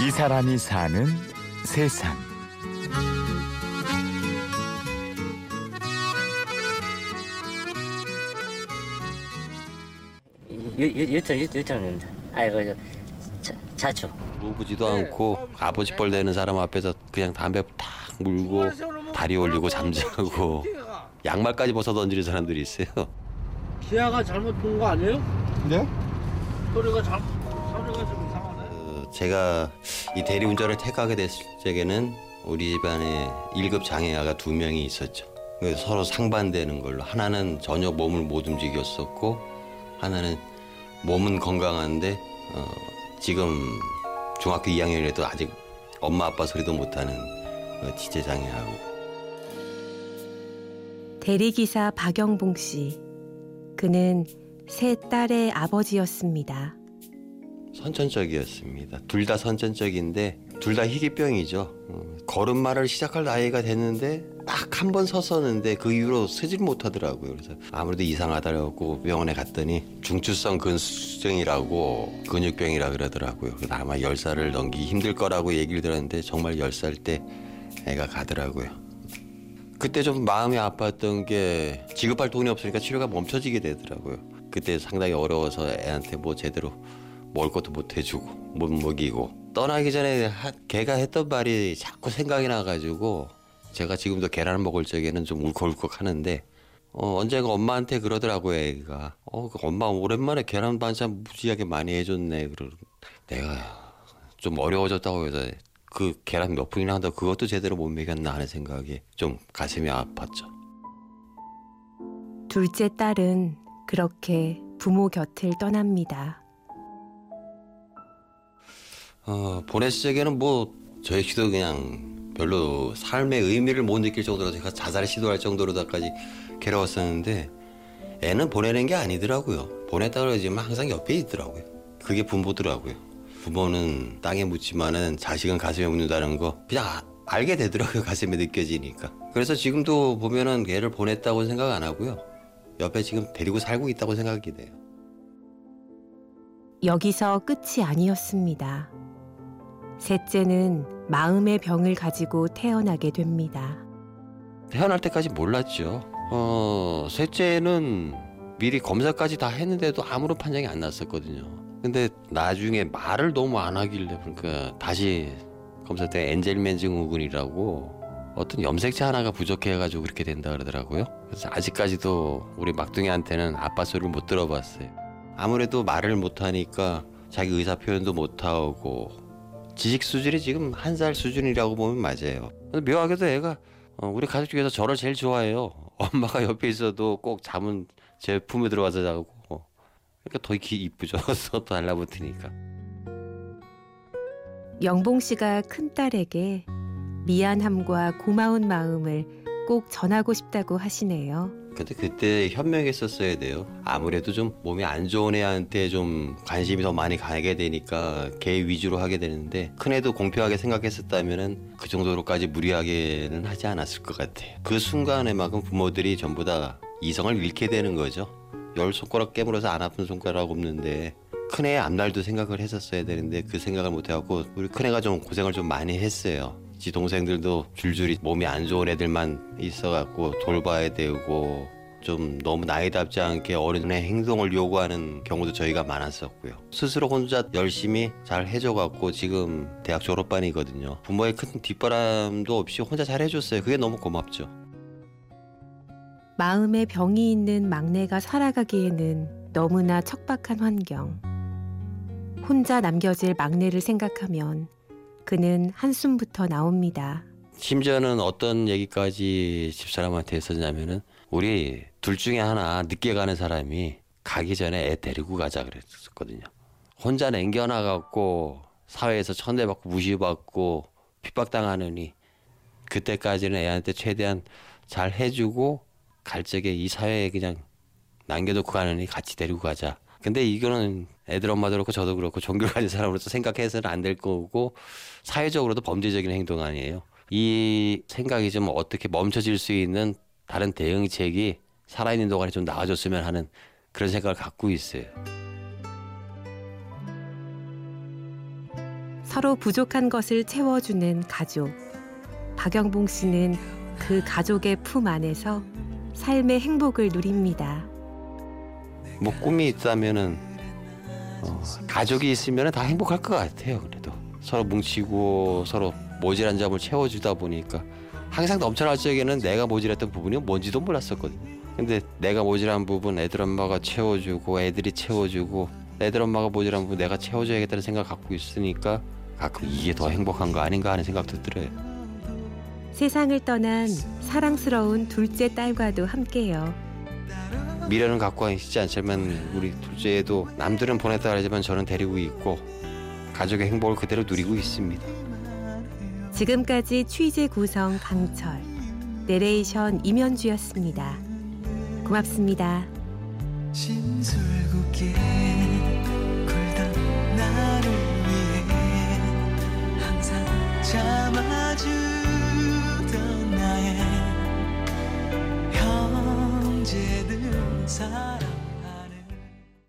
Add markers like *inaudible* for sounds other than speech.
이 사람이 사는 세상. 유턴 유턴입니다. 아이고 저 자, 자초. 물어보지도 않고 아버지 뻘 되는 사람 앞에서 그냥 담배 탁 물고 다리 올리고 잠자고 양말까지 벗어 던지는 사람들이 있어요. 기아가 잘못 본 거 아니에요? 네? 소리가 잘 소리가 좀 제가 이 대리운전을 택하게 됐을 적에는 우리 집안에 1급 장애아가 두 명이 있었죠. 그래서 서로 상반되는 걸로 하나는 전혀 몸을 못 움직였었고 하나는 몸은 건강한데 어, 지금 중학교 2학년이라도 아직 엄마 아빠 소리도 못하는 어, 지체 장애아고 대리기사 박영봉 씨. 그는 세 딸의 아버지였습니다. 선천적이었습니다. 둘 다 선천적인데 둘 다 희귀병이죠. 어, 걸음마를 시작할 나이가 됐는데 딱 한 번 섰었는데 그 이후로 서질 못하더라고요. 그래서 아무래도 이상하다고 병원에 갔더니 중추성 근수증이라고 근육병이라 그러더라고요. 아마 10살을 넘기기 힘들 거라고 얘기를 들었는데 정말 10살 때 애가 가더라고요. 그때 좀 마음이 아팠던 게 지급할 돈이 없으니까 치료가 멈춰지게 되더라고요. 그때 상당히 어려워서 애한테 뭐 제대로 먹을 것도 못 해주고 못 먹이고. 떠나기 전에 하- 걔가 했던 말이 자꾸 생각이 나가지고 제가 지금도 계란을 먹을 적에는 좀 울컥울컥 하는데 어, 언젠가 엄마한테 그러더라고요 애가. 어, 그 엄마 오랜만에 계란 반찬 무지하게 많이 해줬네. 그러 내가 좀 어려워졌다고 해서 그 계란 몇 분이나 한다고 그것도 제대로 못 먹였나 하는 생각이 좀 가슴이 아팠죠. 둘째 딸은 그렇게 부모 곁을 떠납니다. 어, 보냈을 적에는 뭐 저희 씨도 그냥 별로 삶의 의미를 못 느낄 정도로 제가 자살 시도할 정도로다까지 괴로웠었는데 애는 보내는 게 아니더라고요. 보냈다 그러지만 항상 옆에 있더라고요. 그게 부모더라고요. 부모는 땅에 묻지만은 자식은 가슴에 묻는다는 거 그냥 아- 알게 되더라고요. *laughs* 가슴에 느껴지니까. 그래서 지금도 보면은 애를 보냈다고 생각 안 하고요. 옆에 지금 데리고 살고 있다고 생각이 돼요. 여기서 끝이 아니었습니다. 셋째는 마음의 병을 가지고 태어나게 됩니다. 태어날 때까지 몰랐죠. 어, 셋째는 미리 검사까지 다 했는데도 아무런 판정이 안 났었거든요. 근데 나중에 말을 너무 안 하길래 그러니까 다시 검사 때 엔젤맨 증후군이라고 어떤 염색체 하나가 부족해가지고 그렇게 된다 그러더라고요. 그래서 아직까지도 우리 막둥이한테는 아빠 소리를 못 들어봤어요. 아무래도 말을 못 하니까 자기 의사 표현도 못 하고 지식 수준이 지금 한 살 수준이라고 보면 맞아요. 근데 묘하게도 애가 어, 우리 가족 중에서 저를 제일 좋아해요. *laughs* 엄마가 옆에 있어도 꼭 잠은 제 품에 들어가서 자고. 그러니까 더 기- 이쁘죠. *laughs* 또 달라붙으니까. 영봉 씨가 큰 딸에게 미안함과 고마운 마음을 꼭 전하고 싶다고 하시네요. 근데 그때 현명했었어야 돼요. 아무래도 좀 몸이 안 좋은 애한테 좀 관심이 더 많이 가게 되니까 걔 위주로 하게 되는데 큰 애도 공평하게 생각했었다면은 그 정도로까지 무리하게는 하지 않았을 것 같아요. 그 순간에만큼 부모들이 전부 다 이성을 잃게 되는 거죠. 열 손가락 깨물어서 안 아픈 손가락 없는데 큰애 앞날도 생각을 했었어야 되는데 그 생각을 못 해갖고 우리 큰애가 좀 고생을 좀 많이 했어요. 지 동생들도 줄줄이 몸이 안 좋은 애들만 있어갖고 돌봐야 되고 좀 너무 나이답지 않게 어른의 행동을 요구하는 경우도 저희가 많았었고요. 스스로 혼자 열심히 잘 해줘갖고 지금 대학 졸업반이거든요. 부모의 큰 뒷바람도 없이 혼자 잘 해줬어요. 그게 너무 고맙죠. 마음에 병이 있는 막내가 살아가기에는 너무나 척박한 환경. 혼자 남겨질 막내를 생각하면 그는 한숨부터 나옵니다. 심지어는 어떤 얘기까지 집사람한테 했었냐면은 우리 둘 중에 하나 늦게 가는 사람이 가기 전에 애 데리고 가자 그랬었거든요. 혼자 남겨놔갖고 사회에서 천대받고 무시받고 핍박당하느니 그때까지는 애한테 최대한 잘 해주고 갈 적에 이 사회에 그냥 남겨놓고 가느니 같이 데리고 가자. 근데 이거는 애들 엄마도 그렇고 저도 그렇고 종교를 가진 사람으로서 생각해서는 안 될 거고 사회적으로도 범죄적인 행동 아니에요. 이 생각이 좀 어떻게 멈춰질 수 있는 다른 대응책이 살아있는 동안에 좀 나와줬으면 하는 그런 생각을 갖고 있어요. 서로 부족한 것을 채워주는 가족. 박영봉 씨는 그 가족의 품 안에서 삶의 행복을 누립니다. 뭐 꿈이 있다면은 어, 가족이 있으면 다 행복할 것 같아요. 그래도 서로 뭉치고 서로 모질한 점을 채워주다 보니까 항상 넘쳐날 적에는 내가 모질했던 부분이 뭔지도 몰랐었거든요. 근데 내가 모질한 부분 애들 엄마가 채워주고 애들이 채워주고 애들 엄마가 모질한 부분 내가 채워줘야겠다는 생각 갖고 있으니까 가끔 이게 더 행복한 거 아닌가 하는 생각도 들어요. 세상을 떠난 사랑스러운 둘째 딸과도 함께요. 미련은 갖고 계시지 않지만 우리 둘째도 남들은 보냈다 하지만 저는 데리고 있고 가족의 행복을 그대로 누리고 있습니다. 지금까지 취재 구성 강철, 내레이션 임현주였습니다. 고맙습니다. 나를 위해 항상 참아주 inside